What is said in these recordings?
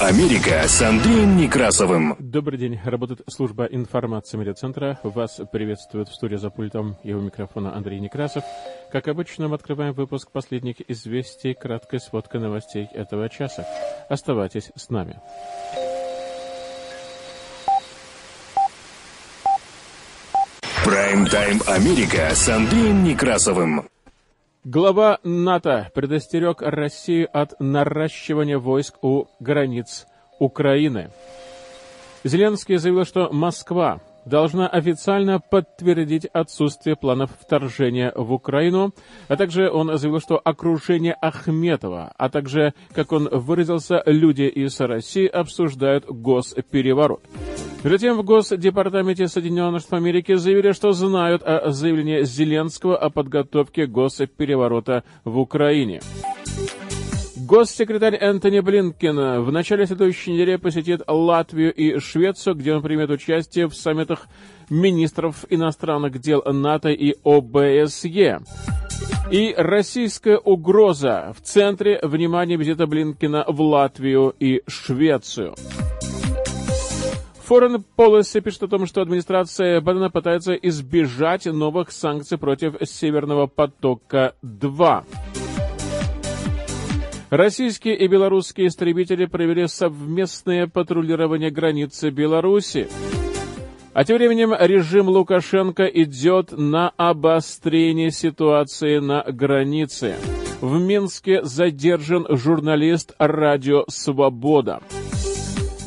Америка с Андреем Некрасовым. Добрый день. Работает служба информации медиацентра. Вас приветствует в студии за пультом его микрофона Андрей Некрасов. Как обычно, мы открываем выпуск последних известий, краткой сводка новостей этого часа. Оставайтесь с нами. Прайм-тайм Америка с Андреем Некрасовым. Глава НАТО предостерег Россию от наращивания войск у границ Украины. Зеленский заявил, что Москва должна официально подтвердить отсутствие планов вторжения в Украину, а также он заявил, что окружение Ахметова, а также, как он выразился, люди из России обсуждают госпереворот. Затем в Госдепартаменте Соединенных Штатов Америки заявили, что знают о заявлении Зеленского о подготовке госпереворота в Украине. Госсекретарь Энтони Блинкен в начале следующей недели посетит Латвию и Швецию, где он примет участие в саммитах министров иностранных дел НАТО и ОБСЕ. И российская угроза в центре внимания визита Блинкина в Латвию и Швецию. Foreign Policy пишет о том, что администрация Байдена пытается избежать новых санкций против Северного потока-2. Российские и белорусские истребители провели совместное патрулирование границы Беларуси. А тем временем режим Лукашенко идет на обострение ситуации на границе. В Минске задержан журналист «Радио Свобода».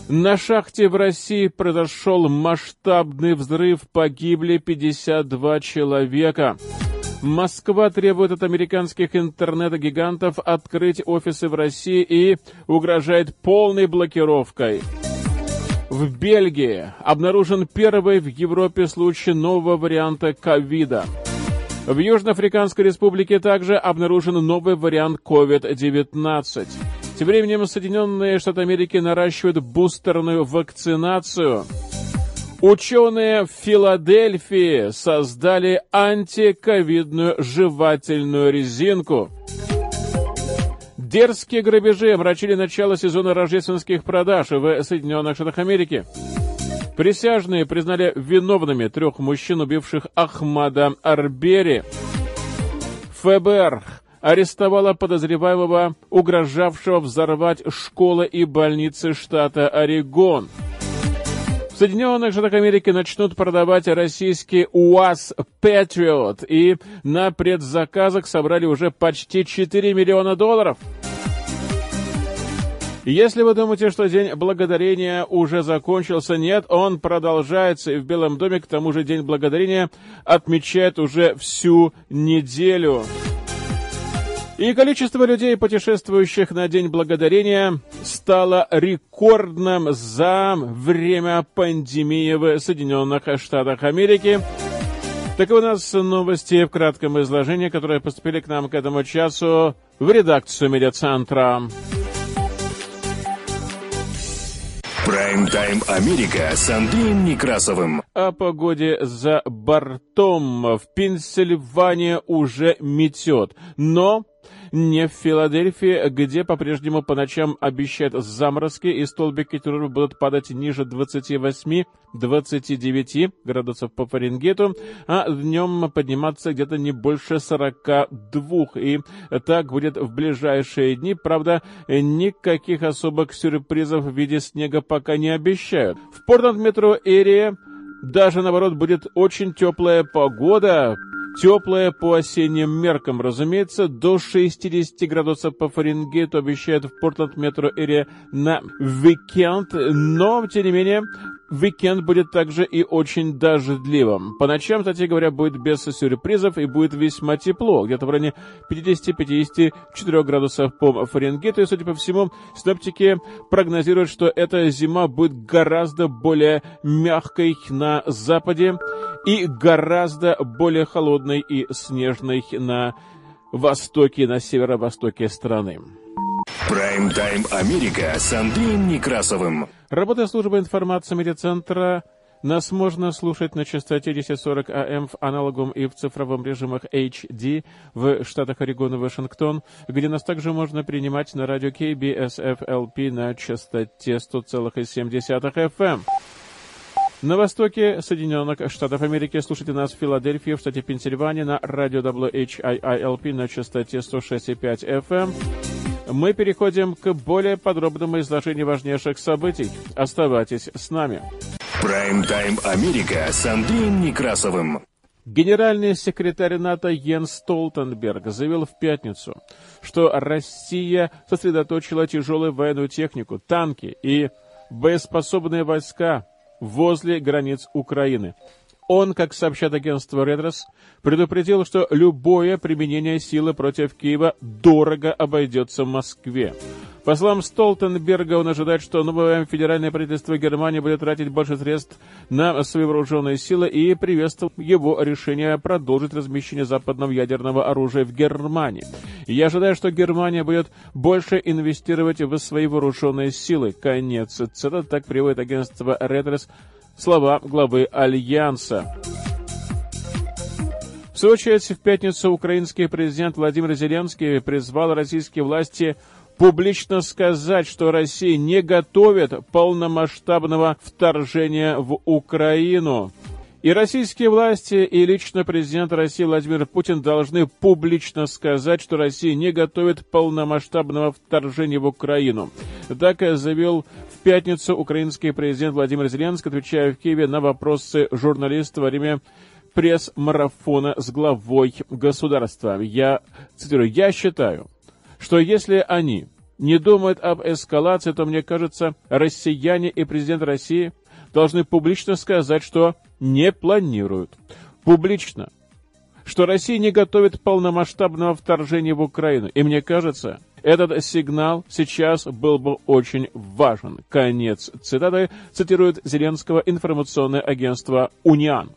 На шахте в России произошел масштабный взрыв, погибли 52 человека. Москва требует от американских интернет-гигантов открыть офисы в России и угрожает полной блокировкой. В Бельгии обнаружен первый в Европе случай нового варианта ковида. В Южноафриканской республике также обнаружен новый вариант COVID-19. Тем временем Соединенные Штаты Америки наращивают бустерную вакцинацию. Ученые в Филадельфии создали антиковидную жевательную резинку. Дерзкие грабежи омрачили начало сезона рождественских продаж в Соединенных Штатах Америки. Присяжные признали виновными трех мужчин, убивших Ахмада Арбери. ФБР арестовала подозреваемого, угрожавшего взорвать школы и больницы штата Орегон. Соединенных Штатах Америки начнут продавать российский УАЗ Patriot и на предзаказах собрали уже почти 4 миллиона долларов. Если вы думаете, что День Благодарения уже закончился, нет, он продолжается, и в Белом доме к тому же День Благодарения отмечает уже всю неделю. И количество людей, путешествующих на День Благодарения, стало рекордным за время пандемии в Соединенных Штатах Америки. Таковы у нас новости в кратком изложении, которые поступили к нам к этому часу в редакцию медиацентра. Прайм-тайм Америка с Андреем Некрасовым. О погоде за бортом. В Пенсильвании уже метет. Но не в Филадельфии, где по-прежнему по ночам обещают заморозки и столбики террора будут падать ниже 28-29 градусов по Фаренгейту, а днем подниматься где-то не больше 42. И так будет в ближайшие дни. Правда, никаких особых сюрпризов в виде снега пока не обещают. В Портленд-метро-эрии даже, наоборот, будет очень теплая погода, Теплая по осенним меркам, разумеется, до 60 градусов по Фаренгейту обещают в Портленд метро Эре на уикенд, но, тем не менее, Уикенд будет также и очень дождливым. По ночам, кстати говоря, будет без сюрпризов и будет весьма тепло, где-то в районе 50-54 градусов по Фаренгейту. И, судя по всему, синоптики прогнозируют, что эта зима будет гораздо более мягкой на западе и гораздо более холодной и снежной на востоке, на северо-востоке страны. Прайм-тайм Америка с Андреем Некрасовым. Работая служба информации медиацентра нас можно слушать на частоте 1040 АМ в аналоговом и в цифровом режимах HD в штатах Орегон и Вашингтон, где нас также можно принимать на радио KBSFLP на частоте 100,7 FM. На востоке Соединенных Штатов Америки слушайте нас в Филадельфии, в штате Пенсильвания, на радио WHIILP на частоте 106,5 FM. Мы переходим к более подробному изложению важнейших событий. Оставайтесь с нами. Прайм-тайм Америка с Андреем Некрасовым. Генеральный секретарь НАТО Йенс Столтенберг заявил в пятницу, что Россия сосредоточила тяжелую военную технику, танки и боеспособные войска возле границ Украины. Он, как сообщает агентство Редрос, предупредил, что любое применение силы против Киева дорого обойдется Москве. По словам Столтенберга, он ожидает, что новое федеральное правительство Германии будет тратить больше средств на свои вооруженные силы и приветствовал его решение продолжить размещение западного ядерного оружия в Германии. Я ожидаю, что Германия будет больше инвестировать в свои вооруженные силы. Конец цитаты. Так приводит агентство Редрес слова главы Альянса. В свою очередь, в пятницу украинский президент Владимир Зеленский призвал российские власти публично сказать, что Россия не готовит полномасштабного вторжения в Украину. И российские власти, и лично президент России Владимир Путин должны публично сказать, что Россия не готовит полномасштабного вторжения в Украину. Так заявил в пятницу украинский президент Владимир Зеленский, отвечая в Киеве на вопросы журналистов во время пресс-марафона с главой государства. Я цитирую, «Я считаю, что если они не думают об эскалации, то, мне кажется, россияне и президент России должны публично сказать, что не планируют. Публично. Что Россия не готовит полномасштабного вторжения в Украину. И мне кажется, этот сигнал сейчас был бы очень важен. Конец цитаты цитирует Зеленского информационное агентство «Униан».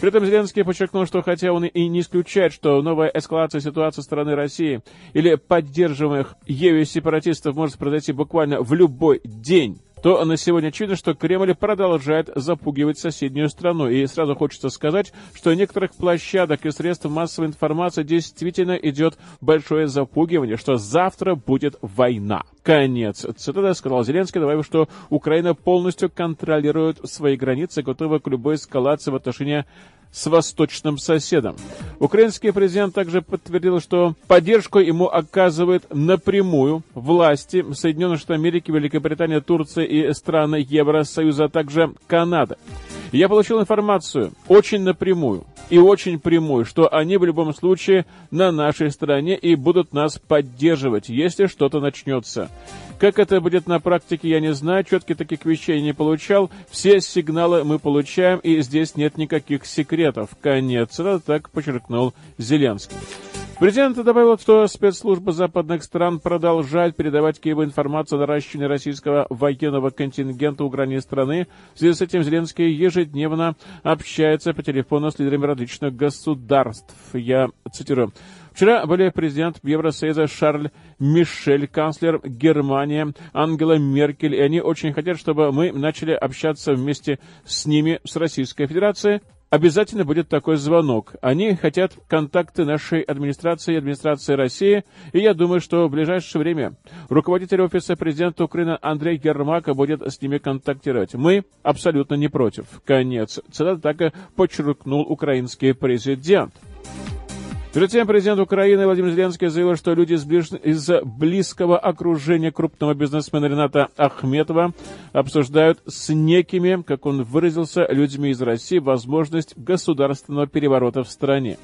При этом Зеленский подчеркнул, что хотя он и не исключает, что новая эскалация ситуации со стороны России или поддерживаемых ею сепаратистов может произойти буквально в любой день, то на сегодня очевидно, что Кремль продолжает запугивать соседнюю страну. И сразу хочется сказать, что некоторых площадок и средств массовой информации действительно идет большое запугивание, что завтра будет война. Конец цитаты сказал Зеленский, добавив, что Украина полностью контролирует свои границы, готова к любой эскалации в отношении с восточным соседом. Украинский президент также подтвердил, что поддержку ему оказывает напрямую власти Соединенных Штатов Америки, Великобритания, Турция и страны Евросоюза, а также Канада. Я получил информацию очень напрямую и очень прямую, что они в любом случае на нашей стороне и будут нас поддерживать, если что-то начнется. Как это будет на практике, я не знаю, четких таких вещей не получал. Все сигналы мы получаем, и здесь нет никаких секретов. Конец. Так подчеркнул Зеленский. Президент добавил, что спецслужбы западных стран продолжают передавать Киеву информацию о наращивании российского военного контингента у границ страны. В связи с этим Зеленский ежедневно общается по телефону с лидерами различных государств. Я цитирую. Вчера были президент Евросоюза Шарль Мишель, канцлер Германии Ангела Меркель, и они очень хотят, чтобы мы начали общаться вместе с ними, с Российской Федерацией, обязательно будет такой звонок. Они хотят контакты нашей администрации и администрации России, и я думаю, что в ближайшее время руководитель офиса президента Украины Андрей Гермака будет с ними контактировать. Мы абсолютно не против. Конец. Цитата так и подчеркнул украинский президент. Перед тем президент Украины Владимир Зеленский заявил, что люди из, ближ... из близкого окружения крупного бизнесмена Рената Ахметова обсуждают с некими, как он выразился, людьми из России возможность государственного переворота в стране.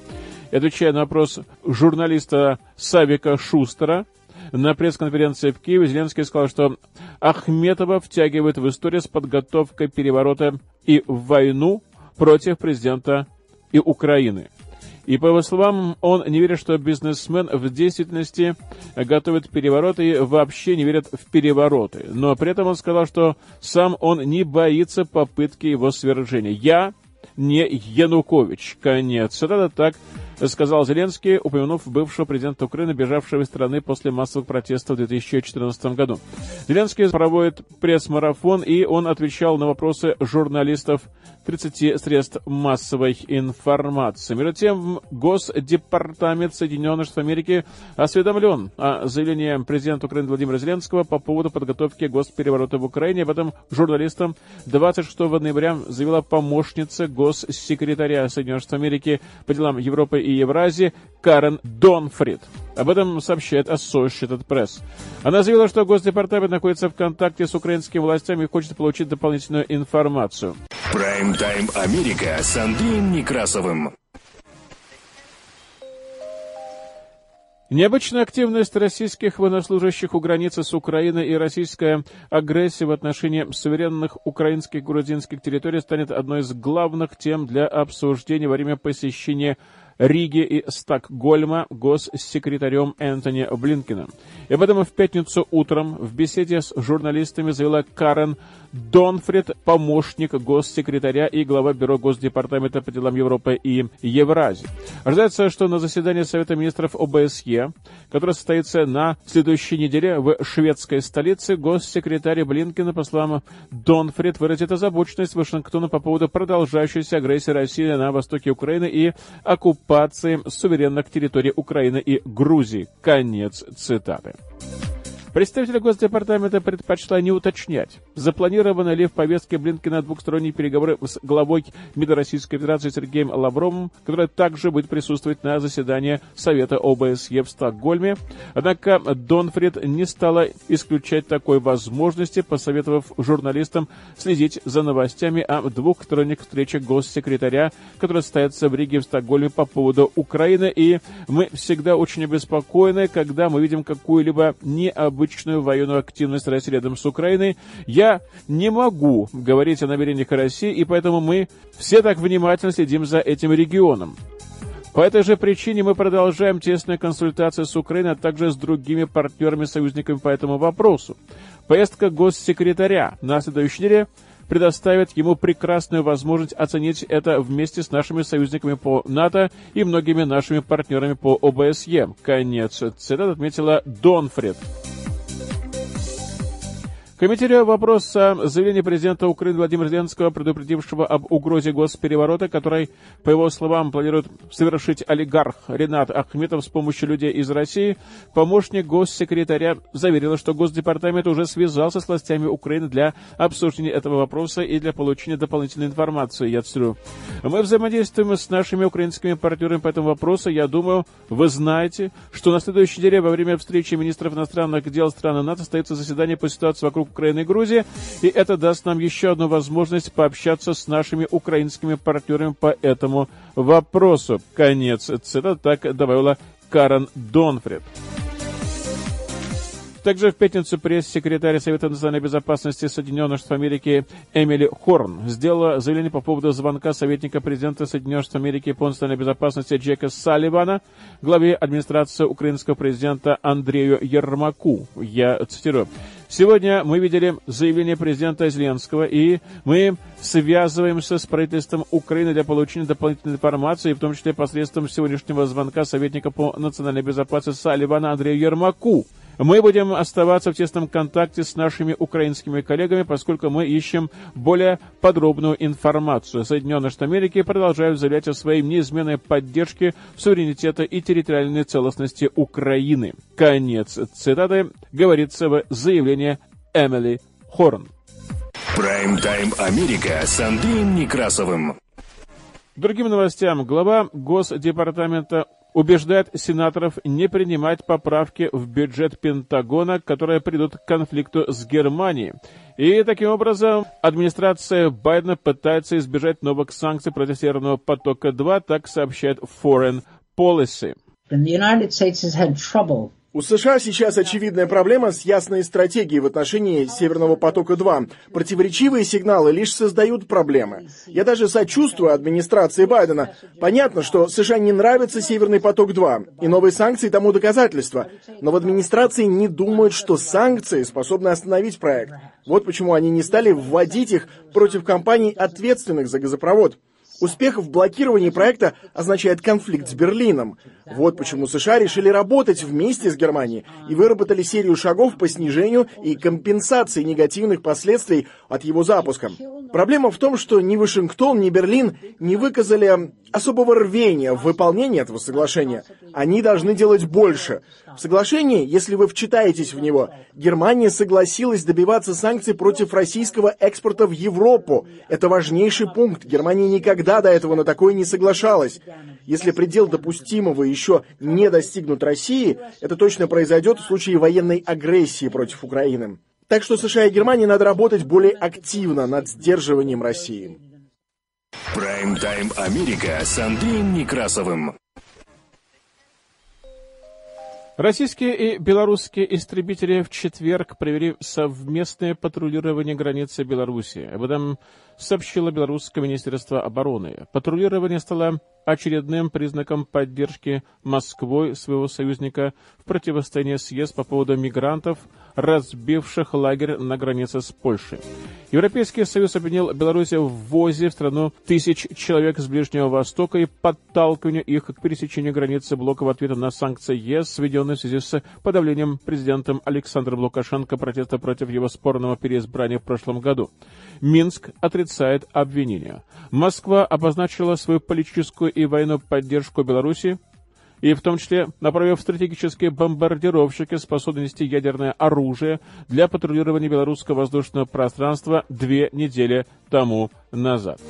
Отвечая на вопрос журналиста Савика Шустера, на пресс-конференции в Киеве Зеленский сказал, что Ахметова втягивает в историю с подготовкой переворота и войну против президента и Украины. И, по его словам, он не верит, что бизнесмен в действительности готовит перевороты и вообще не верит в перевороты. Но при этом он сказал, что сам он не боится попытки его свержения. Я не Янукович. Конец. Это так сказал Зеленский, упомянув бывшего президента Украины, бежавшего из страны после массовых протестов в 2014 году. Зеленский проводит пресс-марафон, и он отвечал на вопросы журналистов 30 средств массовой информации. Между тем, Госдепартамент Соединенных Штатов Америки осведомлен о заявлении президента Украины Владимира Зеленского по поводу подготовки госпереворота в Украине. Об этом журналистам 26 ноября заявила помощница госсекретаря Соединенных Штатов Америки по делам Европы и Евразии Карен Донфрид. Об этом сообщает Associated Press. Она заявила, что Госдепартамент находится в контакте с украинскими властями и хочет получить дополнительную информацию. Прайм-тайм Америка с Андреем Некрасовым. Необычная активность российских военнослужащих у границы с Украиной и российская агрессия в отношении суверенных украинских грузинских территорий станет одной из главных тем для обсуждения во время посещения Риги и Стокгольма госсекретарем Энтони Блинкиным. И об этом в пятницу утром в беседе с журналистами заявила Карен Донфрид, помощник госсекретаря и глава Бюро Госдепартамента по делам Европы и Евразии. Ожидается, что на заседании Совета министров ОБСЕ, которое состоится на следующей неделе в шведской столице, госсекретарь Блинкина, по словам Донфрид, выразит озабоченность Вашингтона по поводу продолжающейся агрессии России на востоке Украины и оккупации суверенных территорий Украины и Грузии. Конец цитаты. Представитель Госдепартамента предпочла не уточнять, запланированы ли в повестке Блинкина двухсторонние переговоры с главой МИДа Российской Федерации Сергеем Лавровым, который также будет присутствовать на заседании Совета ОБСЕ в Стокгольме. Однако Донфрид не стала исключать такой возможности, посоветовав журналистам следить за новостями о двухсторонних встречах госсекретаря, которые состоятся в Риге в Стокгольме по поводу Украины. И мы всегда очень обеспокоены, когда мы видим какую-либо необычную обычную военную активность России рядом с Украиной, я не могу говорить о намерениях России, и поэтому мы все так внимательно следим за этим регионом. По этой же причине мы продолжаем тесные консультации с Украиной, а также с другими партнерами-союзниками по этому вопросу. Поездка госсекретаря на следующей неделе предоставит ему прекрасную возможность оценить это вместе с нашими союзниками по НАТО и многими нашими партнерами по ОБСЕ. Конец цитат отметила Донфред. Комментируя вопрос о заявлении президента Украины Владимира Зеленского, предупредившего об угрозе госпереворота, который, по его словам, планирует совершить олигарх Ренат Ахметов с помощью людей из России, помощник госсекретаря заверила, что Госдепартамент уже связался с властями Украины для обсуждения этого вопроса и для получения дополнительной информации. Я цитирую. Мы взаимодействуем с нашими украинскими партнерами по этому вопросу. Я думаю, вы знаете, что на следующей неделе во время встречи министров иностранных дел стран НАТО состоится заседание по ситуации вокруг Украины и Грузии, и это даст нам еще одну возможность пообщаться с нашими украинскими партнерами по этому вопросу. Конец цитаты, так добавила Карен Донфрид. Также в пятницу пресс-секретарь Совета национальной безопасности Соединенных Штатов Америки Эмили Хорн сделала заявление по поводу звонка советника президента Соединенных Штатов Америки по национальной безопасности Джека Салливана главе администрации украинского президента Андрею Ермаку. Я цитирую. Сегодня мы видели заявление президента Зеленского, и мы связываемся с правительством Украины для получения дополнительной информации, в том числе посредством сегодняшнего звонка советника по национальной безопасности Салливана Андрею Ермаку. Мы будем оставаться в тесном контакте с нашими украинскими коллегами, поскольку мы ищем более подробную информацию. Соединенные Штаты Америки продолжают заявлять о своей неизменной поддержке суверенитета и территориальной целостности Украины. Конец цитаты говорится в заявлении Эмили Хорн. Прайм-тайм Америка с Андреем Некрасовым. Другим новостям. Глава Госдепартамента убеждает сенаторов не принимать поправки в бюджет Пентагона, которые придут к конфликту с Германией. И таким образом администрация Байдена пытается избежать новых санкций против Северного потока-2, так сообщает Foreign Policy. У США сейчас очевидная проблема с ясной стратегией в отношении Северного потока-2. Противоречивые сигналы лишь создают проблемы. Я даже сочувствую администрации Байдена. Понятно, что США не нравится Северный поток-2, и новые санкции тому доказательство. Но в администрации не думают, что санкции способны остановить проект. Вот почему они не стали вводить их против компаний, ответственных за газопровод. Успех в блокировании проекта означает конфликт с Берлином. Вот почему США решили работать вместе с Германией и выработали серию шагов по снижению и компенсации негативных последствий от его запуска. Проблема в том, что ни Вашингтон, ни Берлин не выказали особого рвения в выполнении этого соглашения. Они должны делать больше. В соглашении, если вы вчитаетесь в него, Германия согласилась добиваться санкций против российского экспорта в Европу. Это важнейший пункт. Германия никогда до этого на такое не соглашалась. Если предел допустимого еще не достигнут России, это точно произойдет в случае военной агрессии против Украины. Так что США и Германии надо работать более активно над сдерживанием России. Прайм-тайм Америка с Андреем Некрасовым. Российские и белорусские истребители в четверг провели совместное патрулирование границы Беларуси. Об этом сообщило Белорусское министерство обороны. Патрулирование стало очередным признаком поддержки Москвой своего союзника в противостоянии с ЕС по поводу мигрантов, разбивших лагерь на границе с Польшей. Европейский Союз обвинил Беларусь в ввозе в страну тысяч человек с Ближнего Востока и подталкиванию их к пересечению границы блока в ответ на санкции ЕС, введенные в связи с подавлением президентом Александром Лукашенко протеста против его спорного переизбрания в прошлом году. Минск отрицает обвинения. Москва обозначила свою политическую и военную поддержку Беларуси и в том числе направив стратегические бомбардировщики, способные нести ядерное оружие для патрулирования белорусского воздушного пространства две недели тому назад.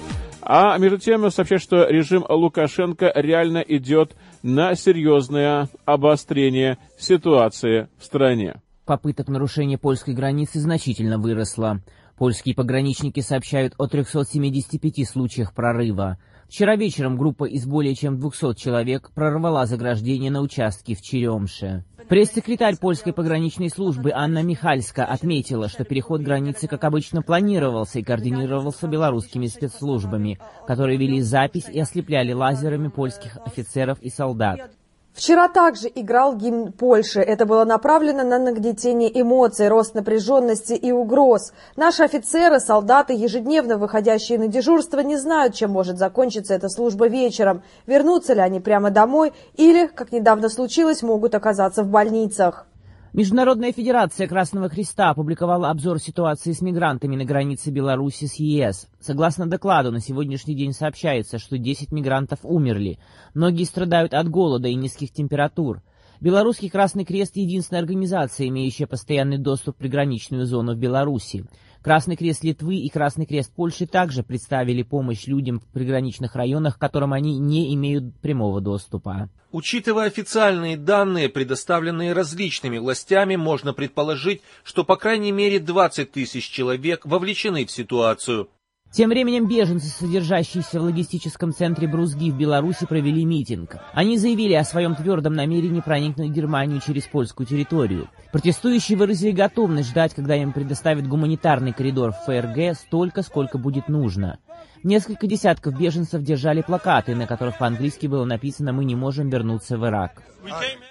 А между тем сообщает, что режим Лукашенко реально идет на серьезное обострение ситуации в стране. Попыток нарушения польской границы значительно выросла. Польские пограничники сообщают о 375 случаях прорыва. Вчера вечером группа из более чем 200 человек прорвала заграждение на участке в Черемше. Пресс-секретарь польской пограничной службы Анна Михальска отметила, что переход границы, как обычно, планировался и координировался белорусскими спецслужбами, которые вели запись и ослепляли лазерами польских офицеров и солдат. Вчера также играл гимн Польши. Это было направлено на нагнетение эмоций, рост напряженности и угроз. Наши офицеры, солдаты, ежедневно выходящие на дежурство, не знают, чем может закончиться эта служба вечером. Вернутся ли они прямо домой или, как недавно случилось, могут оказаться в больницах. Международная федерация Красного Креста опубликовала обзор ситуации с мигрантами на границе Беларуси с ЕС. Согласно докладу, на сегодняшний день сообщается, что 10 мигрантов умерли. Многие страдают от голода и низких температур. Белорусский Красный Крест – единственная организация, имеющая постоянный доступ в приграничную зону в Беларуси. Красный Крест Литвы и Красный Крест Польши также представили помощь людям в приграничных районах, к которым они не имеют прямого доступа. Учитывая официальные данные, предоставленные различными властями, можно предположить, что по крайней мере 20 тысяч человек вовлечены в ситуацию. Тем временем беженцы, содержащиеся в логистическом центре Брузги в Беларуси, провели митинг. Они заявили о своем твердом намерении проникнуть в Германию через польскую территорию. Протестующие выразили готовность ждать, когда им предоставят гуманитарный коридор в ФРГ столько, сколько будет нужно. Несколько десятков беженцев держали плакаты, на которых по-английски было написано «Мы не можем вернуться в Ирак».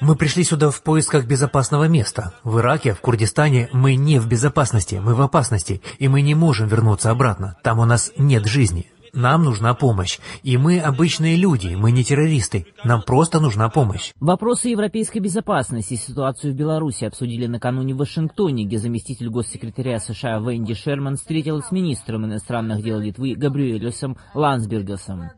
Мы пришли сюда в поисках безопасного места. В Ираке, в Курдистане мы не в безопасности, мы в опасности, и мы не можем вернуться обратно. Там у нас нет жизни. Нам нужна помощь. И мы обычные люди, мы не террористы. Нам просто нужна помощь. Вопросы европейской безопасности и ситуацию в Беларуси обсудили накануне в Вашингтоне, где заместитель госсекретаря США Венди Шерман встретилась с министром иностранных дел Литвы Габриэлюсом Лансбергасом.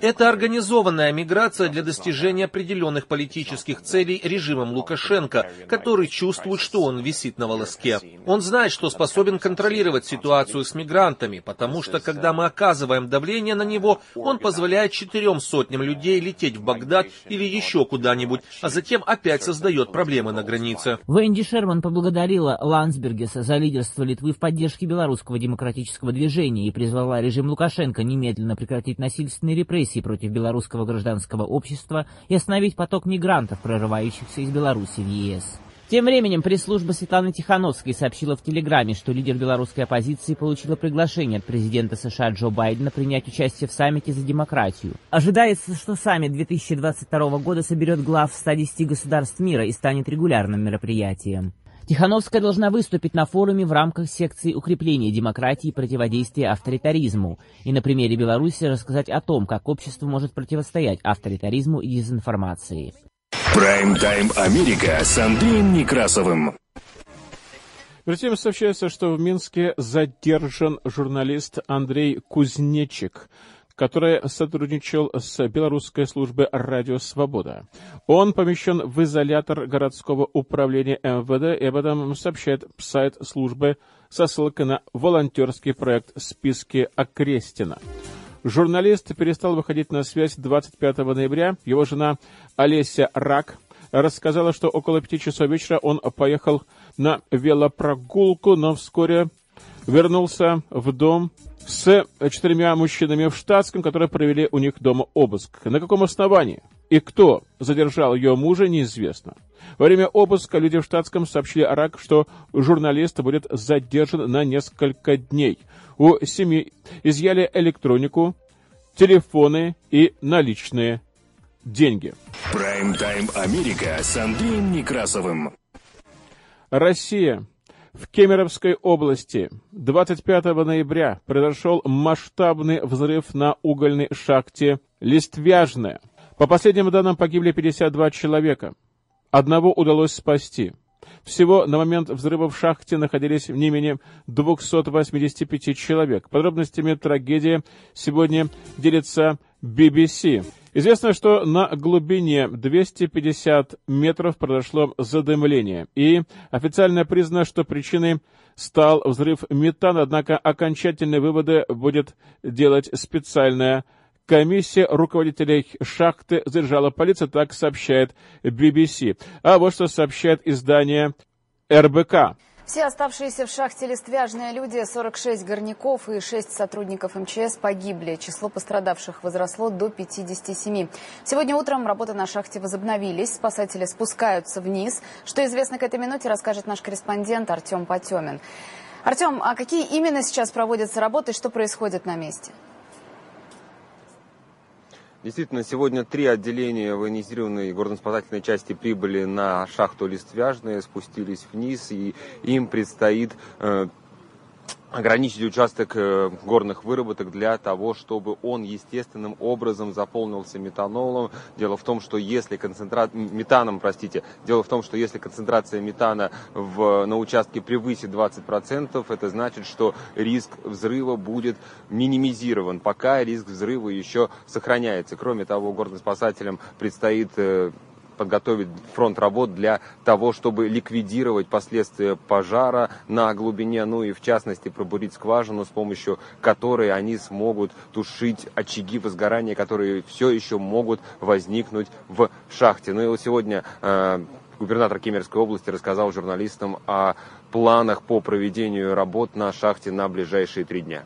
Это организованная миграция для достижения определенных политических целей режимом Лукашенко, который чувствует, что он висит на волоске. Он знает, что способен контролировать ситуацию с мигрантами, потому что когда мы оказываем давление на него, он позволяет четырем сотням людей лететь в Багдад или еще куда-нибудь, а затем опять создает проблемы на границе. Венди Шерман поблагодарила Лансбергеса за лидерство Литвы в поддержке белорусского демократического движения и призвала режим Лукашенко немедленно прекратить насильственные репрессии против белорусского гражданского общества и остановить поток мигрантов, прорывающихся из Беларуси в ЕС. Тем временем пресс-служба Светланы Тихановской сообщила в Телеграме, что лидер белорусской оппозиции получила приглашение от президента США Джо Байдена принять участие в саммите за демократию. Ожидается, что саммит 2022 года соберет глав 110 государств мира и станет регулярным мероприятием. Тихановская должна выступить на форуме в рамках секции укрепления демократии и противодействия авторитаризму и на примере Беларуси рассказать о том, как общество может противостоять авторитаризму и дезинформации. Прайм-тайм Америка с Андреем Некрасовым. Затем сообщается, что в Минске задержан журналист Андрей Кузнечик – который сотрудничал с белорусской службой «Радио Свобода». Он помещен в изолятор городского управления МВД, и об этом сообщает сайт службы со ссылкой на волонтерский проект «Списки Окрестина». Журналист перестал выходить на связь 25 ноября. Его жена Олеся Рак рассказала, что около пяти часов вечера он поехал на велопрогулку, но вскоре вернулся в дом с четырьмя мужчинами в штатском, которые провели у них дома обыск. На каком основании? И кто задержал ее мужа, неизвестно. Во время обыска люди в штатском сообщили Арак, что журналист будет задержан на несколько дней. У семьи изъяли электронику, телефоны и ноналичные деньги. Прайм-тайм Америка с Андреем Некрасовым. Россия в Кемеровской области 25 ноября произошел масштабный взрыв на угольной шахте Листвяжная. По последним данным погибли 52 человека. Одного удалось спасти. Всего на момент взрыва в шахте находились не менее 285 человек. Подробностями трагедии сегодня делится BBC. Известно, что на глубине 250 метров произошло задымление, и официально признано, что причиной стал взрыв метана, однако окончательные выводы будет делать специальная комиссия руководителей шахты задержала полиция, так сообщает BBC. А вот что сообщает издание РБК. Все оставшиеся в шахте листвяжные люди, 46 горняков и 6 сотрудников МЧС погибли. Число пострадавших возросло до 57. Сегодня утром работы на шахте возобновились. Спасатели спускаются вниз. Что известно к этой минуте, расскажет наш корреспондент Артем Потемин. Артем, а какие именно сейчас проводятся работы что происходит на месте? Действительно, сегодня три отделения военизированной горноспасательной части прибыли на шахту Листвяжная, спустились вниз, и им предстоит э, ограничить участок э, горных выработок для того, чтобы он естественным образом заполнился метанолом. Дело в том, что если концентрат... метаном, простите, дело в том, что если концентрация метана в... на участке превысит 20%, это значит, что риск взрыва будет минимизирован, пока риск взрыва еще сохраняется. Кроме того, горноспасателям предстоит э, подготовить фронт работ для того, чтобы ликвидировать последствия пожара на глубине, ну и в частности пробурить скважину, с помощью которой они смогут тушить очаги возгорания, которые все еще могут возникнуть в шахте. Ну и вот сегодня э, губернатор Кемеровской области рассказал журналистам о планах по проведению работ на шахте на ближайшие три дня.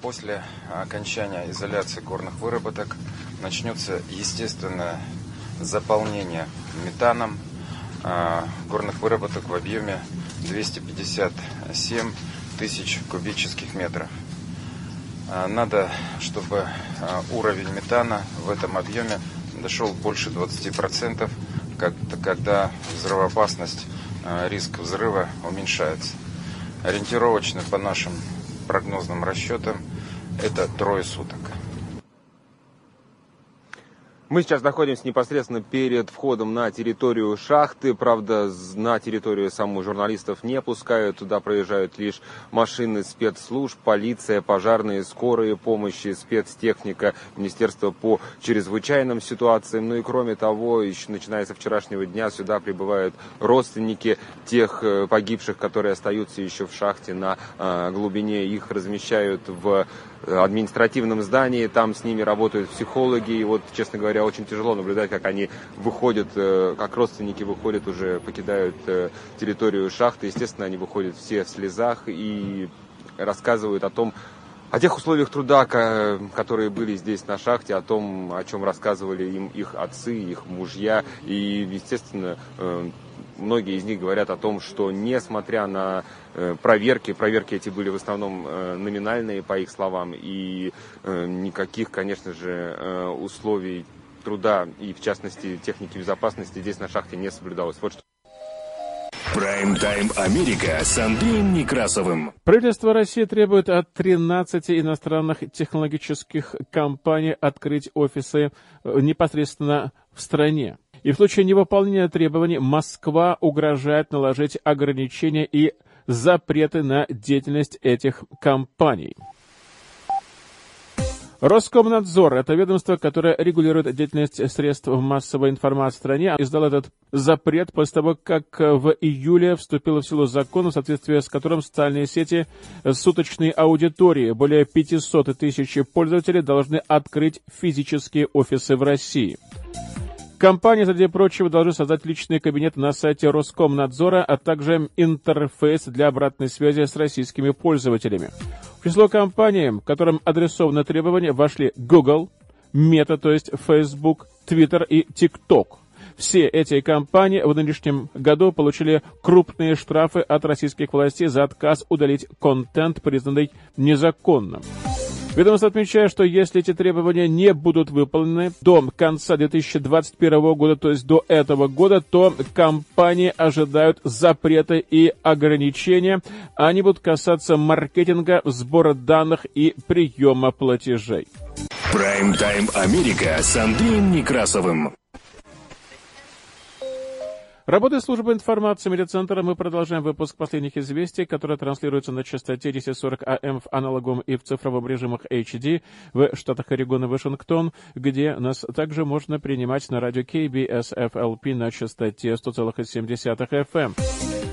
После окончания изоляции горных выработок начнется естественное заполнение метаном а, горных выработок в объеме 257 тысяч кубических метров. А, надо, чтобы а, уровень метана в этом объеме дошел больше 20%, когда взрывоопасность, риск взрыва уменьшается. Ориентировочно по нашим прогнозным расчетам это трое суток. Мы сейчас находимся непосредственно перед входом на территорию шахты. Правда, на территорию саму журналистов не пускают. Туда проезжают лишь машины спецслужб, полиция, пожарные, скорые помощи, спецтехника, Министерство по чрезвычайным ситуациям. Ну и кроме того, еще начиная со вчерашнего дня сюда прибывают родственники тех э, погибших, которые остаются еще в шахте на э, глубине. Их размещают в административном здании, там с ними работают психологи, и вот, честно говоря, очень тяжело наблюдать, как они выходят, э, как родственники выходят уже, покидают э, территорию шахты, естественно, они выходят все в слезах и рассказывают о том, о тех условиях труда, которые были здесь на шахте, о том, о чем рассказывали им их отцы, их мужья. И, естественно, э, многие из них говорят о том, что несмотря на проверки, проверки эти были в основном номинальные, по их словам, и никаких, конечно же, условий труда и, в частности, техники безопасности здесь на шахте не соблюдалось. Вот что Прайм-тайм Америка с Андреем Некрасовым. Правительство России требует от 13 иностранных технологических компаний открыть офисы э, непосредственно в стране. И в случае невыполнения требований Москва угрожает наложить ограничения и запреты на деятельность этих компаний. Роскомнадзор – это ведомство, которое регулирует деятельность средств массовой информации в стране, издал этот запрет после того, как в июле вступил в силу закон, в соответствии с которым социальные сети суточной аудитории более 500 тысяч пользователей должны открыть физические офисы в России. Компания, среди прочего, должна создать личный кабинет на сайте Роскомнадзора, а также интерфейс для обратной связи с российскими пользователями. В число компаний, которым адресованы требования, вошли Google, Meta, то есть Facebook, Twitter и TikTok. Все эти компании в нынешнем году получили крупные штрафы от российских властей за отказ удалить контент, признанный незаконным. Ведомство отмечает, что если эти требования не будут выполнены до конца 2021 года, то есть до этого года, то компании ожидают запреты и ограничения. Они будут касаться маркетинга, сбора данных и приема платежей. Прайм-тайм Америка с Андреем Некрасовым. Работая службы информации медиацентра, мы продолжаем выпуск последних известий, которые транслируются на частоте 1040 АМ в аналоговом и в цифровом режимах HD в штатах Орегон и Вашингтон, где нас также можно принимать на радио KBSFLP на частоте 100,7 FM.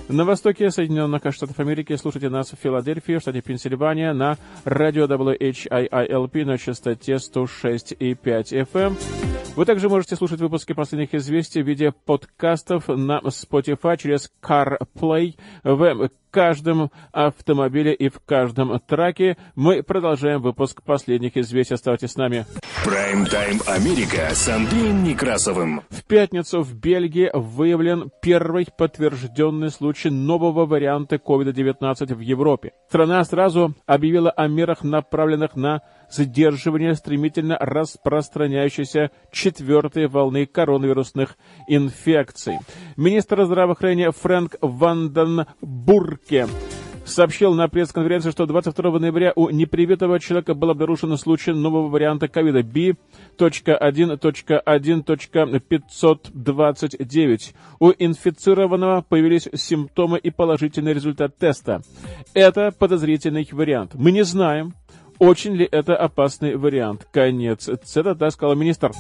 На востоке Соединенных Штатов Америки слушайте нас в Филадельфии, штате Пенсильвания, на радио WHIILP на частоте 106,5 FM. Вы также можете слушать выпуски последних известий в виде подкастов на Spotify через CarPlay в каждом автомобиле и в каждом траке. Мы продолжаем выпуск последних известий. Оставайтесь с нами. Прайм-тайм Америка с Андреем Некрасовым. В пятницу в Бельгии выявлен первый подтвержденный случай нового варианта COVID-19 в Европе. Страна сразу объявила о мерах, направленных на задерживание стремительно распространяющейся четвертой волны коронавирусных инфекций. Министр здравоохранения Фрэнк Ванденбурке сообщил на пресс-конференции, что 22 ноября у непривитого человека был обнаружен случай нового варианта ковида B.1.1.529. У инфицированного появились симптомы и положительный результат теста. Это подозрительный вариант. Мы не знаем, очень ли это опасный вариант. Конец цитата, сказал министр.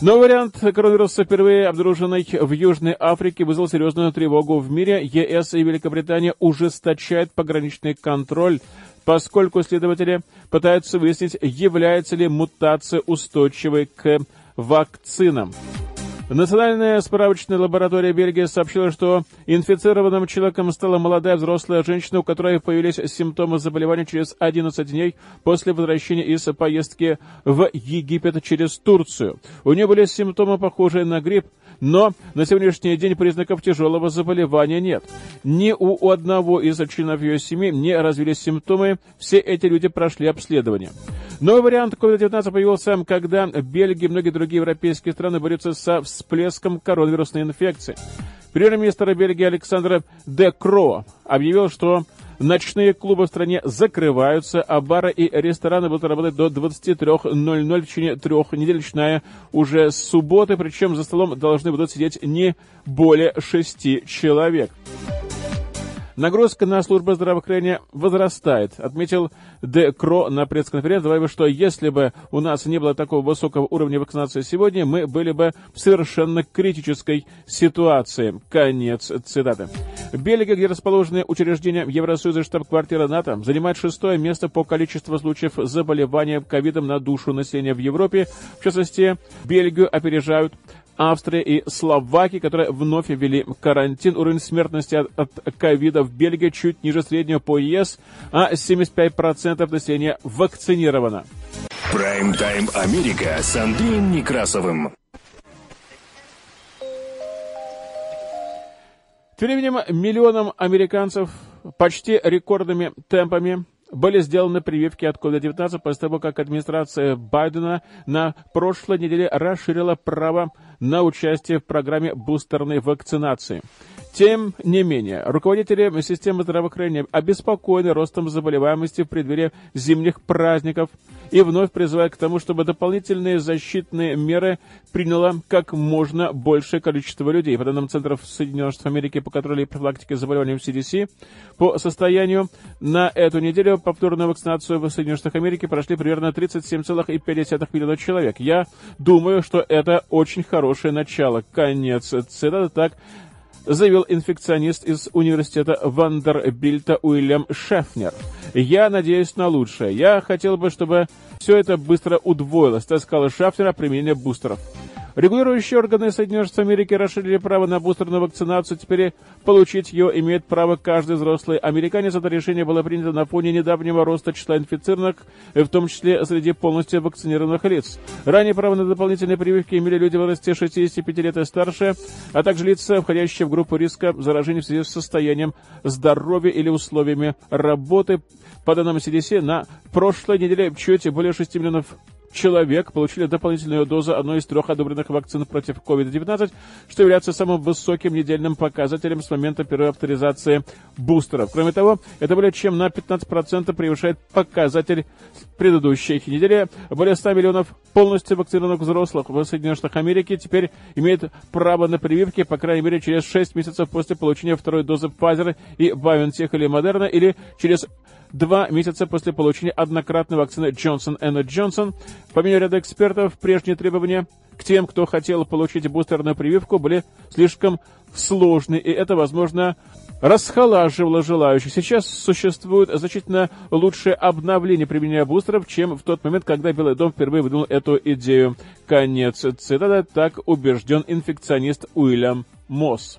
Новый вариант коронавируса, впервые обнаруженный в Южной Африке, вызвал серьезную тревогу в мире. ЕС и Великобритания ужесточают пограничный контроль, поскольку следователи пытаются выяснить, является ли мутация устойчивой к вакцинам. Национальная справочная лаборатория Бельгии сообщила, что инфицированным человеком стала молодая взрослая женщина, у которой появились симптомы заболевания через 11 дней после возвращения из поездки в Египет через Турцию. У нее были симптомы, похожие на грипп, но на сегодняшний день признаков тяжелого заболевания нет. Ни у одного из членов ее семьи не развились симптомы, все эти люди прошли обследование. Новый вариант COVID-19 появился, когда Бельгия и многие другие европейские страны борются со всплеском коронавирусной инфекции. Премьер-министр Бельгии Александр Де Кро объявил, что Ночные клубы в стране закрываются, а бары и рестораны будут работать до 23.00 в течение трех недель, начиная уже с субботы, причем за столом должны будут сидеть не более шести человек. Нагрузка на службу здравоохранения возрастает, отметил Де Кро на пресс-конференции, добавив, что если бы у нас не было такого высокого уровня вакцинации сегодня, мы были бы в совершенно критической ситуации. Конец цитаты. Бельгия, где расположены учреждения Евросоюза и штаб-квартира НАТО, занимает шестое место по количеству случаев заболевания ковидом на душу населения в Европе. В частности, Бельгию опережают Австрия и Словакия, которые вновь ввели карантин. Уровень смертности от ковида в Бельгии чуть ниже среднего по ЕС, а 75% населения вакцинировано. Прайм-тайм Америка с Андреем Некрасовым. Тем временем миллионам американцев почти рекордными темпами были сделаны прививки от COVID-19 после того, как администрация Байдена на прошлой неделе расширила право на участие в программе бустерной вакцинации. Тем не менее, руководители системы здравоохранения обеспокоены ростом заболеваемости в преддверии зимних праздников и вновь призывают к тому, чтобы дополнительные защитные меры приняло как можно большее количество людей. По данным Центров Соединенных Штатов Америки по контролю и профилактике заболеваний в CDC, по состоянию на эту неделю повторную вакцинацию в Соединенных Штатах Америки прошли примерно 37,5 миллиона человек. Я думаю, что это очень хорошее начало. Конец цитаты. Так заявил инфекционист из университета Вандербильта Уильям Шефнер. «Я надеюсь на лучшее. Я хотел бы, чтобы все это быстро удвоилось», так сказал Шефнер о применении бустеров. Регулирующие органы Соединенных Штатов Америки расширили право на бустерную вакцинацию. Теперь получить ее имеет право каждый взрослый американец. Это решение было принято на фоне недавнего роста числа инфицированных, в том числе среди полностью вакцинированных лиц. Ранее право на дополнительные прививки имели люди в возрасте 65 лет и старше, а также лица, входящие в группу риска заражения в связи с состоянием здоровья или условиями работы. По данным CDC, на прошлой неделе в счете более 6 миллионов человек получили дополнительную дозу одной из трех одобренных вакцин против COVID-19, что является самым высоким недельным показателем с момента первой авторизации бустеров. Кроме того, это более чем на 15% превышает показатель предыдущей недели. Более 100 миллионов полностью вакцинированных взрослых в Соединенных Штатах Америки теперь имеют право на прививки, по крайней мере, через 6 месяцев после получения второй дозы Pfizer и BioNTech или Moderna, или через два месяца после получения однократной вакцины Johnson Johnson. По мнению ряда экспертов, прежние требования к тем, кто хотел получить бустерную прививку, были слишком сложны, и это, возможно, расхолаживало желающих. Сейчас существует значительно лучшее обновление применения бустеров, чем в тот момент, когда Белый дом впервые выдвинул эту идею. Конец цитаты, так убежден инфекционист Уильям Мосс.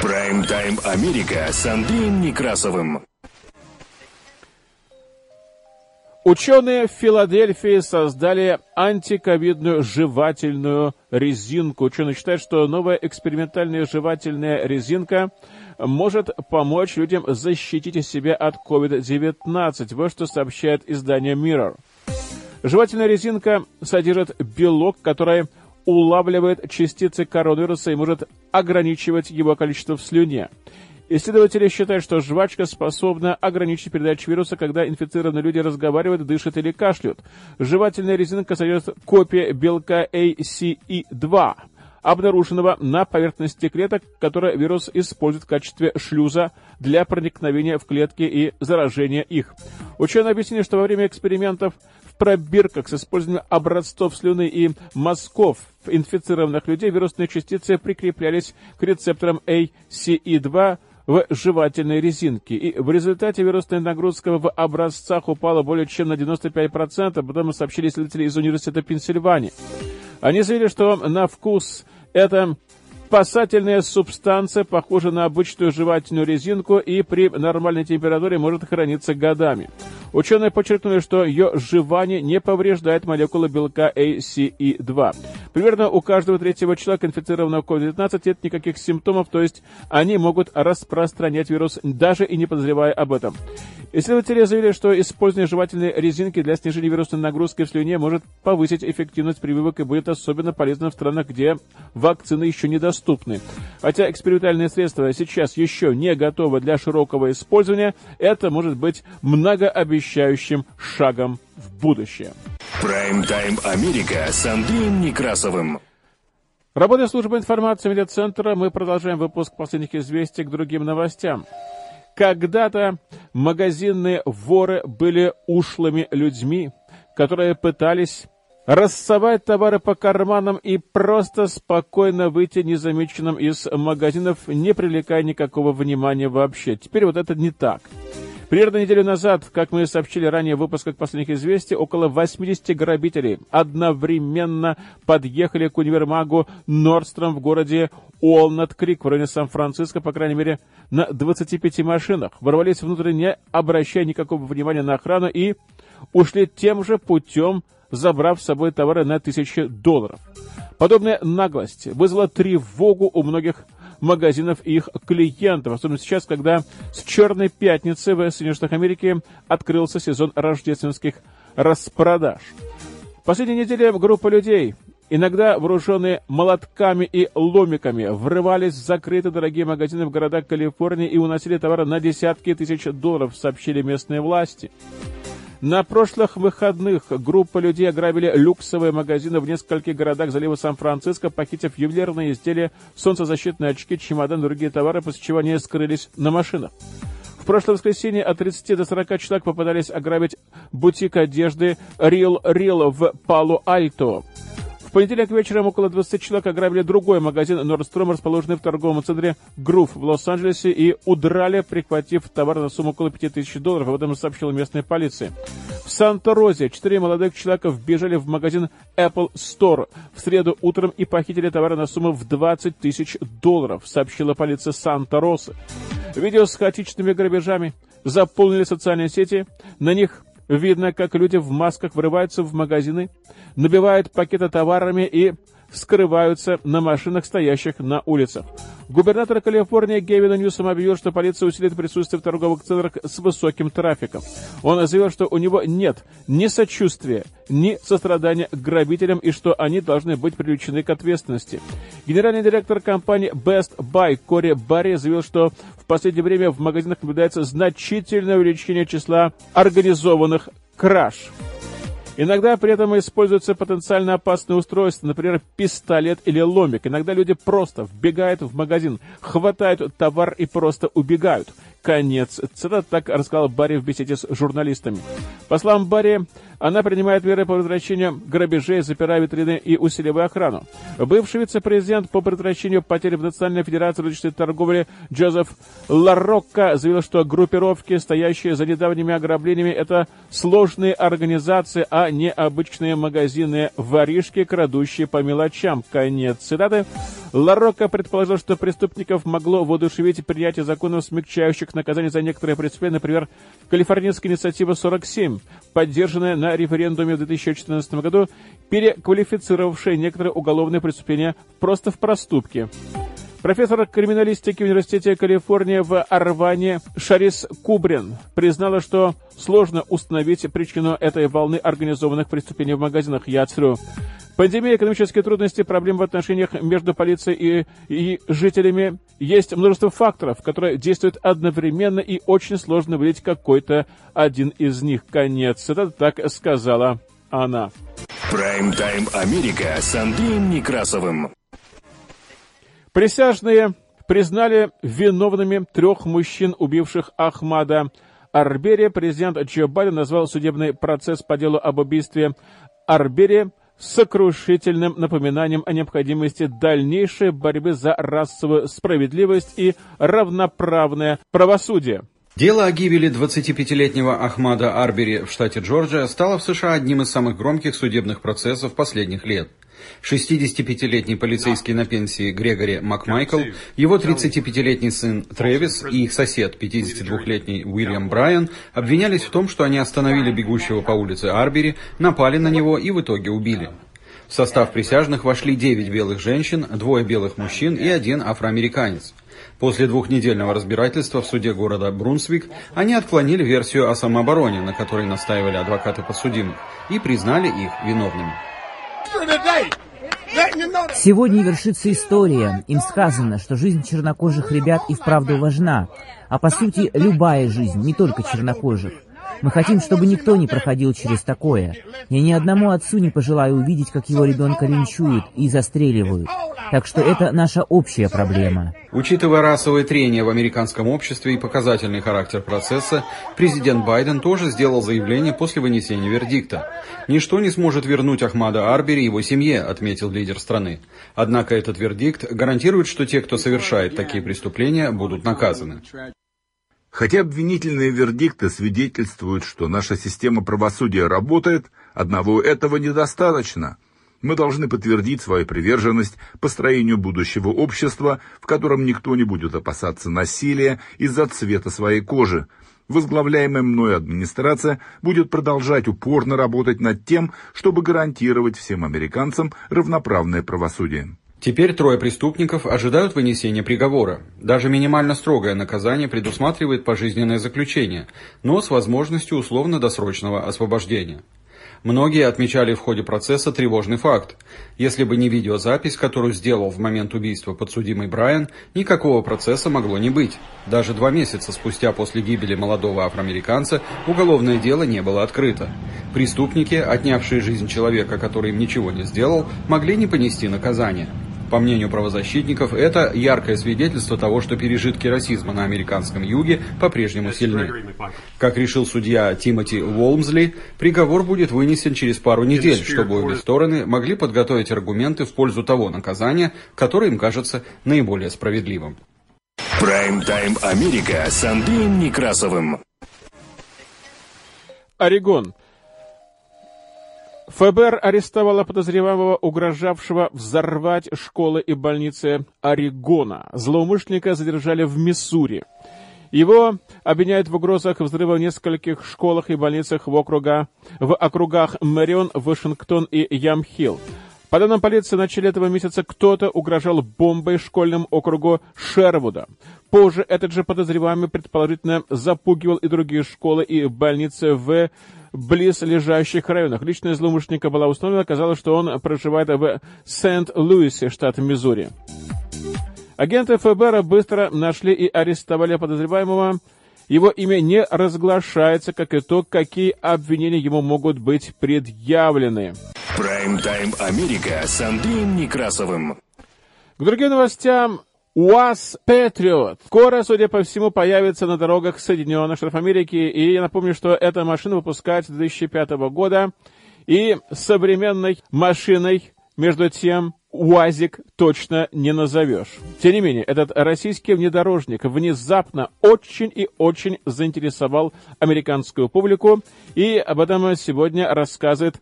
Прайм-тайм Америка с Андреем Некрасовым. Ученые в Филадельфии создали антиковидную жевательную резинку. Ученые считают, что новая экспериментальная жевательная резинка может помочь людям защитить себя от COVID-19. Вот что сообщает издание Mirror. Жевательная резинка содержит белок, который улавливает частицы коронавируса и может ограничивать его количество в слюне. Исследователи считают, что жвачка способна ограничить передачу вируса, когда инфицированные люди разговаривают, дышат или кашляют. Жевательная резинка содержит копия белка ACE2, обнаруженного на поверхности клеток, которое вирус использует в качестве шлюза для проникновения в клетки и заражения их. Ученые объяснили, что во время экспериментов в пробирках с использованием образцов слюны и мазков инфицированных людей вирусные частицы прикреплялись к рецепторам ACE2 в жевательной резинке. И в результате вирусная нагрузка в образцах упала более чем на 95%, об этом сообщили исследователи из Университета Пенсильвании. Они заявили, что на вкус это спасательная субстанция, похожа на обычную жевательную резинку и при нормальной температуре может храниться годами. Ученые подчеркнули, что ее жевание не повреждает молекулы белка ACE2. Примерно у каждого третьего человека, инфицированного COVID-19, нет никаких симптомов, то есть они могут распространять вирус, даже и не подозревая об этом. Исследователи заявили, что использование жевательной резинки для снижения вирусной нагрузки в слюне может повысить эффективность прививок и будет особенно полезно в странах, где вакцины еще недоступны. Хотя экспериментальные средства сейчас еще не готовы для широкого использования, это может быть многообещающим шагом в будущее. Прайм-тайм Америка с Андреем Некрасовым. Работая службой информации медиацентра, мы продолжаем выпуск последних известий к другим новостям. Когда-то магазинные воры были ушлыми людьми, которые пытались рассовать товары по карманам и просто спокойно выйти незамеченным из магазинов, не привлекая никакого внимания вообще. Теперь вот это не так. Примерно неделю назад, как мы сообщили ранее в выпусках последних известий, около 80 грабителей одновременно подъехали к универмагу Нордстром в городе Уолнат-Крик в районе Сан-Франциско, по крайней мере, на 25 машинах. Ворвались внутрь, не обращая никакого внимания на охрану и ушли тем же путем, забрав с собой товары на тысячи долларов. Подобная наглость вызвала тревогу у многих магазинов и их клиентов, особенно сейчас, когда с Черной пятницы в Соединенных Штатах Америки открылся сезон рождественских распродаж. В последней неделе группа людей иногда вооруженные молотками и ломиками, врывались в закрытые дорогие магазины в городах Калифорнии и уносили товары на десятки тысяч долларов, сообщили местные власти. На прошлых выходных группа людей ограбили люксовые магазины в нескольких городах залива Сан-Франциско, похитив ювелирные изделия, солнцезащитные очки, чемодан и другие товары, после чего они скрылись на машинах. В прошлое воскресенье от 30 до 40 человек попадались ограбить бутик одежды Real Real в Пало-Альто. Понедельник вечером около 20 человек ограбили другой магазин Nordstrom, расположенный в торговом центре Грув в Лос-Анджелесе, и удрали, прихватив товар на сумму около 5000 долларов. Об этом сообщила местная полиция. В Санта-Розе четыре молодых человека вбежали в магазин Apple Store в среду утром и похитили товары на сумму в 20 тысяч долларов, сообщила полиция Санта-Росы. Видео с хаотичными грабежами заполнили социальные сети. На них видно, как люди в масках врываются в магазины, набивают пакеты товарами и скрываются на машинах, стоящих на улицах. Губернатор Калифорнии Гевин Ньюсом объявил, что полиция усилит присутствие в торговых центрах с высоким трафиком. Он заявил, что у него нет ни сочувствия, ни сострадания к грабителям и что они должны быть привлечены к ответственности. Генеральный директор компании Best Buy Кори Барри заявил, что в последнее время в магазинах наблюдается значительное увеличение числа организованных краж. Иногда при этом используются потенциально опасные устройства, например, пистолет или ломик. Иногда люди просто вбегают в магазин, хватают товар и просто убегают. Конец. Цитата так рассказал Барри в беседе с журналистами. По словам Барри, она принимает меры по предотвращению грабежей, запирая витрины и усиливая охрану. Бывший вице-президент по предотвращению потерь в Национальной Федерации розничной торговли Джозеф Ларокко заявил, что группировки, стоящие за недавними ограблениями, это сложные организации, а не обычные магазины воришки, крадущие по мелочам. Конец цитаты. Ларокко предположил, что преступников могло воодушевить принятие законов, смягчающих наказание за некоторые преступления, например, калифорнийская инициатива 47, поддержанная на референдуме в 2014 году, переквалифицировавшая некоторые уголовные преступления просто в проступки. Профессор криминалистики в Университете Калифорнии в Арване Шарис Кубрин признала, что сложно установить причину этой волны организованных преступлений в магазинах. Я цитирую. Пандемия, экономические трудности, проблемы в отношениях между полицией и, и жителями. Есть множество факторов, которые действуют одновременно, и очень сложно выделить какой-то один из них. Конец. Это так сказала она. Прайм-тайм Америка с Андреем Некрасовым. Присяжные признали виновными трех мужчин, убивших Ахмада Арбери. Президент Джо Байден назвал судебный процесс по делу об убийстве Арбери сокрушительным напоминанием о необходимости дальнейшей борьбы за расовую справедливость и равноправное правосудие. Дело о гибели 25-летнего Ахмада Арбери в штате Джорджия стало в США одним из самых громких судебных процессов последних лет. 65-летний полицейский на пенсии Грегори Макмайкл, его 35-летний сын Трэвис и их сосед, 52-летний Уильям Брайан, обвинялись в том, что они остановили бегущего по улице Арбери, напали на него и в итоге убили. В состав присяжных вошли 9 белых женщин, двое белых мужчин и один афроамериканец. После двухнедельного разбирательства в суде города Брунсвик они отклонили версию о самообороне, на которой настаивали адвокаты подсудимых, и признали их виновными. Сегодня вершится история. Им сказано, что жизнь чернокожих ребят и вправду важна. А по сути, любая жизнь, не только чернокожих. Мы хотим, чтобы никто не проходил через такое. Я ни одному отцу не пожелаю увидеть, как его ребенка линчуют и застреливают. Так что это наша общая проблема. Учитывая расовое трение в американском обществе и показательный характер процесса, президент Байден тоже сделал заявление после вынесения вердикта. «Ничто не сможет вернуть Ахмада Арбери и его семье», отметил лидер страны. Однако этот вердикт гарантирует, что те, кто совершает такие преступления, будут наказаны. Хотя обвинительные вердикты свидетельствуют, что наша система правосудия работает, одного этого недостаточно. Мы должны подтвердить свою приверженность построению будущего общества, в котором никто не будет опасаться насилия из-за цвета своей кожи. Возглавляемая мной администрация будет продолжать упорно работать над тем, чтобы гарантировать всем американцам равноправное правосудие. Теперь трое преступников ожидают вынесения приговора. Даже минимально строгое наказание предусматривает пожизненное заключение, но с возможностью условно-досрочного освобождения. Многие отмечали в ходе процесса тревожный факт. Если бы не видеозапись, которую сделал в момент убийства подсудимый Брайан, никакого процесса могло не быть. Даже два месяца спустя после гибели молодого афроамериканца уголовное дело не было открыто. Преступники, отнявшие жизнь человека, который им ничего не сделал, могли не понести наказание. По мнению правозащитников, это яркое свидетельство того, что пережитки расизма на американском юге по-прежнему сильны. Как решил судья Тимоти Уолмсли, приговор будет вынесен через пару недель, чтобы обе стороны могли подготовить аргументы в пользу того наказания, которое им кажется наиболее справедливым. Прайм-тайм Америка с Андреем Некрасовым. Орегон. ФБР арестовало подозреваемого, угрожавшего взорвать школы и больницы Орегона. Злоумышленника задержали в Миссури. Его обвиняют в угрозах взрыва в нескольких школах и больницах в, округа, в округах Мэрион, Вашингтон и Ямхилл. По данным полиции, в начале этого месяца кто-то угрожал бомбой школьному округу Шервуда. Позже этот же подозреваемый предположительно запугивал и другие школы и больницы в близлежащих районах. Личность злоумышленника была установлена, оказалось, что он проживает в Сент-Луисе, штат Миссури. Агенты ФБР быстро нашли и арестовали подозреваемого. Его имя не разглашается, как и то, какие обвинения ему могут быть предъявлены. Прайм-тайм Америка с Андреем Некрасовым. К другим новостям УАЗ Патриот. Скоро, судя по всему, появится на дорогах Соединенных Штатов Америки. И я напомню, что эта машина выпускается с 2005 года. И современной машиной, между тем, УАЗик точно не назовешь. Тем не менее, этот российский внедорожник внезапно очень и очень заинтересовал американскую публику. И об этом сегодня рассказывает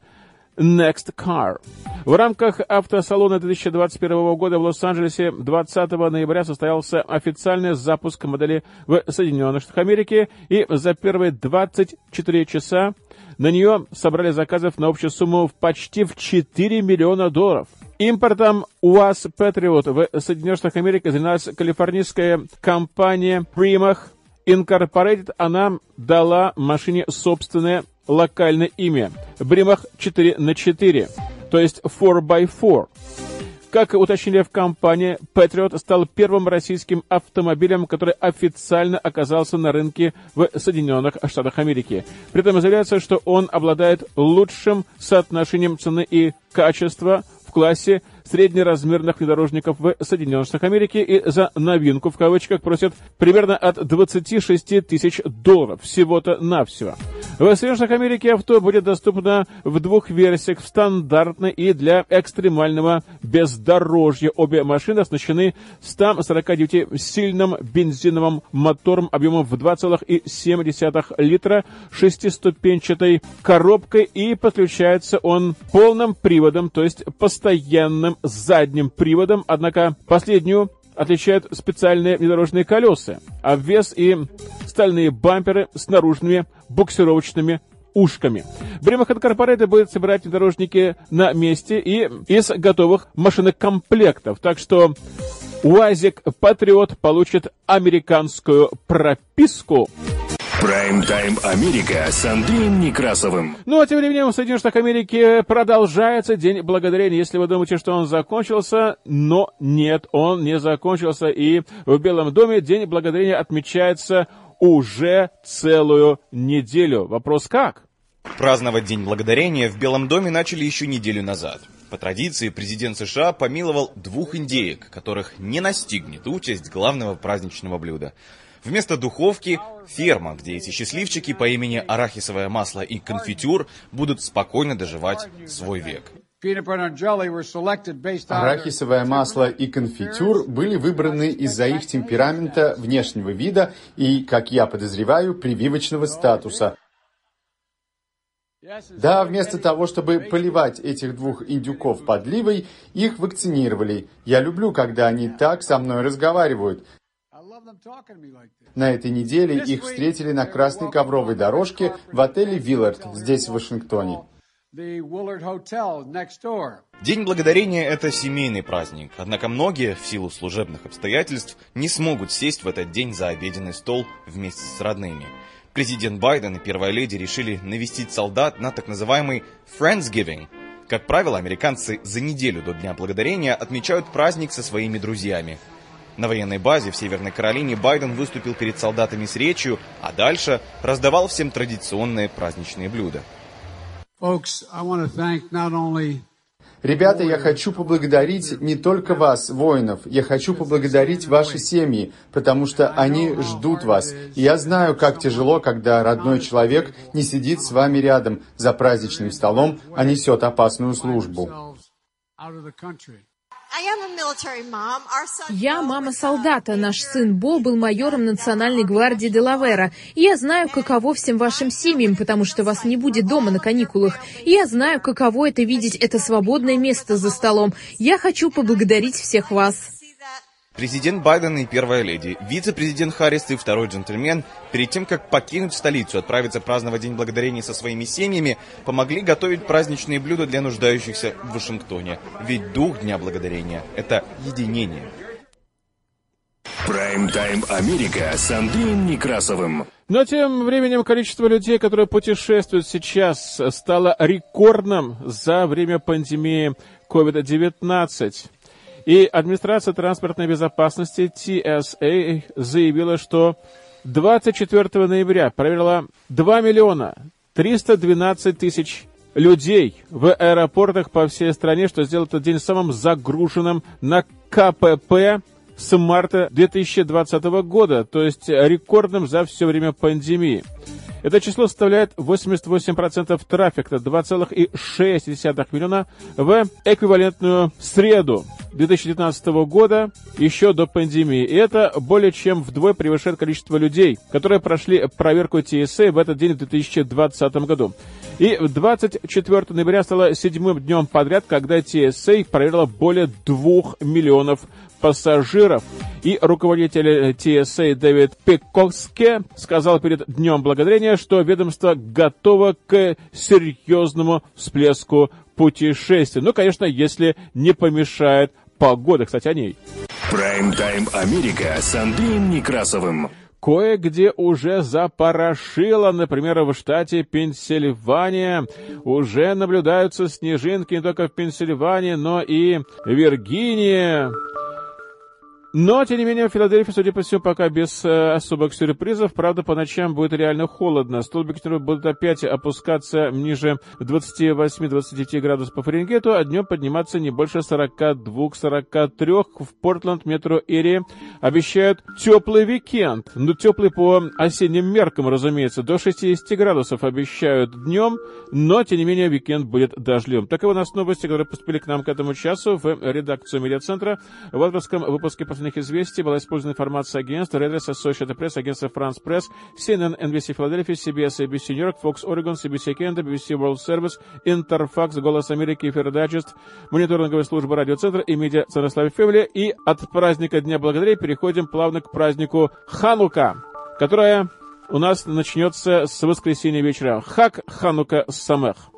Next Car. В рамках автосалона 2021 года в Лос-Анджелесе 20 ноября состоялся официальный запуск модели в Соединенных Штатах Америки, и за первые 24 часа на нее собрали заказов на общую сумму в почти в 4 миллиона долларов. Импортом УАЗ Patriot в Соединенных Штатах Америки занималась калифорнийская компания Primach Incorporated. Она дала машине собственное локальное имя – Бримах 4 на 4, то есть 4x4. Как уточнили в компании, Patriot стал первым российским автомобилем, который официально оказался на рынке в Соединенных Штатах Америки. При этом заявляется, что он обладает лучшим соотношением цены и качества в классе среднеразмерных внедорожников в Соединенных Штатах Америки и за новинку в кавычках просят примерно от 26 тысяч долларов всего-то навсего. В Соединенных Америки авто будет доступно в двух версиях, в стандартной и для экстремального бездорожья. Обе машины оснащены 149-сильным бензиновым мотором объемом в 2,7 литра, шестиступенчатой коробкой и подключается он полным приводом, то есть постоянным задним приводом, однако последнюю отличают специальные внедорожные колеса, а вес и стальные бамперы с наружными буксировочными ушками. Бремах Инкорпореты будет собирать внедорожники на месте и из готовых машинокомплектов. Так что УАЗик Патриот получит американскую прописку. Прайм-тайм Америка с Андреем Некрасовым. Ну а тем временем в Соединенных Штатах Америки продолжается День Благодарения. Если вы думаете, что он закончился, но нет, он не закончился. И в Белом доме День Благодарения отмечается уже целую неделю. Вопрос как? Праздновать День Благодарения в Белом доме начали еще неделю назад. По традиции, президент США помиловал двух индеек, которых не настигнет участь главного праздничного блюда. Вместо духовки – ферма, где эти счастливчики по имени арахисовое масло и конфитюр будут спокойно доживать свой век. Арахисовое масло и конфитюр были выбраны из-за их темперамента, внешнего вида и, как я подозреваю, прививочного статуса. Да, вместо того, чтобы поливать этих двух индюков подливой, их вакцинировали. Я люблю, когда они так со мной разговаривают. На этой неделе их встретили на красной ковровой дорожке в отеле «Виллард» здесь, в Вашингтоне. День Благодарения – это семейный праздник, однако многие, в силу служебных обстоятельств, не смогут сесть в этот день за обеденный стол вместе с родными. Президент Байден и первая леди решили навестить солдат на так называемый Friendsgiving. Как правило, американцы за неделю до Дня Благодарения отмечают праздник со своими друзьями. На военной базе в Северной Каролине Байден выступил перед солдатами с речью, а дальше раздавал всем традиционные праздничные блюда. Ребята, я хочу поблагодарить не только вас, воинов, я хочу поблагодарить ваши семьи, потому что они ждут вас. И я знаю, как тяжело, когда родной человек не сидит с вами рядом за праздничным столом, а несет опасную службу. Я мама солдата. Наш сын Бо был майором Национальной гвардии Делавера. Я знаю, каково всем вашим семьям, потому что вас не будет дома на каникулах. Я знаю, каково это видеть это свободное место за столом. Я хочу поблагодарить всех вас. Президент Байден и первая леди, вице-президент Харрис и второй джентльмен, перед тем, как покинуть столицу и отправиться праздновать День Благодарения со своими семьями, помогли готовить праздничные блюда для нуждающихся в Вашингтоне. Ведь дух Дня Благодарения – это единение. Прайм-тайм Америка с Андреем Некрасовым. Но тем временем количество людей, которые путешествуют сейчас, стало рекордным за время пандемии COVID-19. И администрация транспортной безопасности TSA заявила, что 24 ноября проверила 2 миллиона 312 тысяч людей в аэропортах по всей стране, что сделало этот день самым загруженным на КПП с марта 2020 года, то есть рекордным за все время пандемии. Это число составляет 88% трафика, 2,6 миллиона в эквивалентную среду 2019 года, еще до пандемии. И это более чем вдвое превышает количество людей, которые прошли проверку TSA в этот день в 2020 году. И 24 ноября стало седьмым днем подряд, когда TSA проверила более двух миллионов пассажиров. И руководитель TSA Дэвид Пикокске сказал перед Днем Благодарения, что ведомство готово к серьезному всплеску путешествий. Ну, конечно, если не помешает погода, кстати, о ней. Прайм-тайм Америка с Андреем Некрасовым. Кое-где уже запорошило, например, в штате Пенсильвания. Уже наблюдаются снежинки не только в Пенсильвании, но и в Виргинии. Но, тем не менее, в Филадельфии, судя по всему, пока без э, особых сюрпризов. Правда, по ночам будет реально холодно. Столбики будут опять опускаться ниже 28-29 градусов по Фаренгейту, а днем подниматься не больше 42-43 в Портленд метро Эри. Обещают теплый уикенд. Ну, теплый по осенним меркам, разумеется. До 60 градусов обещают днем, но, тем не менее, уикенд будет дождливым. Таковы у нас новости, которые поступили к нам к этому часу в редакцию медиацентра. В авторском выпуске последних известий была использована информация агентств Reuters, Associated Press, агентства France Press, CNN, NBC Philadelphia, CBS, ABC New York, Fox Oregon, CBC Canada, BBC World Service, Interfax, Голос Америки, Эфир Дайджест, мониторинговая служба радиоцентра и медиа Ценрославе Фэмили. И от праздника Дня Благодарения переходим плавно к празднику Ханука, которая у нас начнется с воскресенья вечера. Хак Ханука Самех.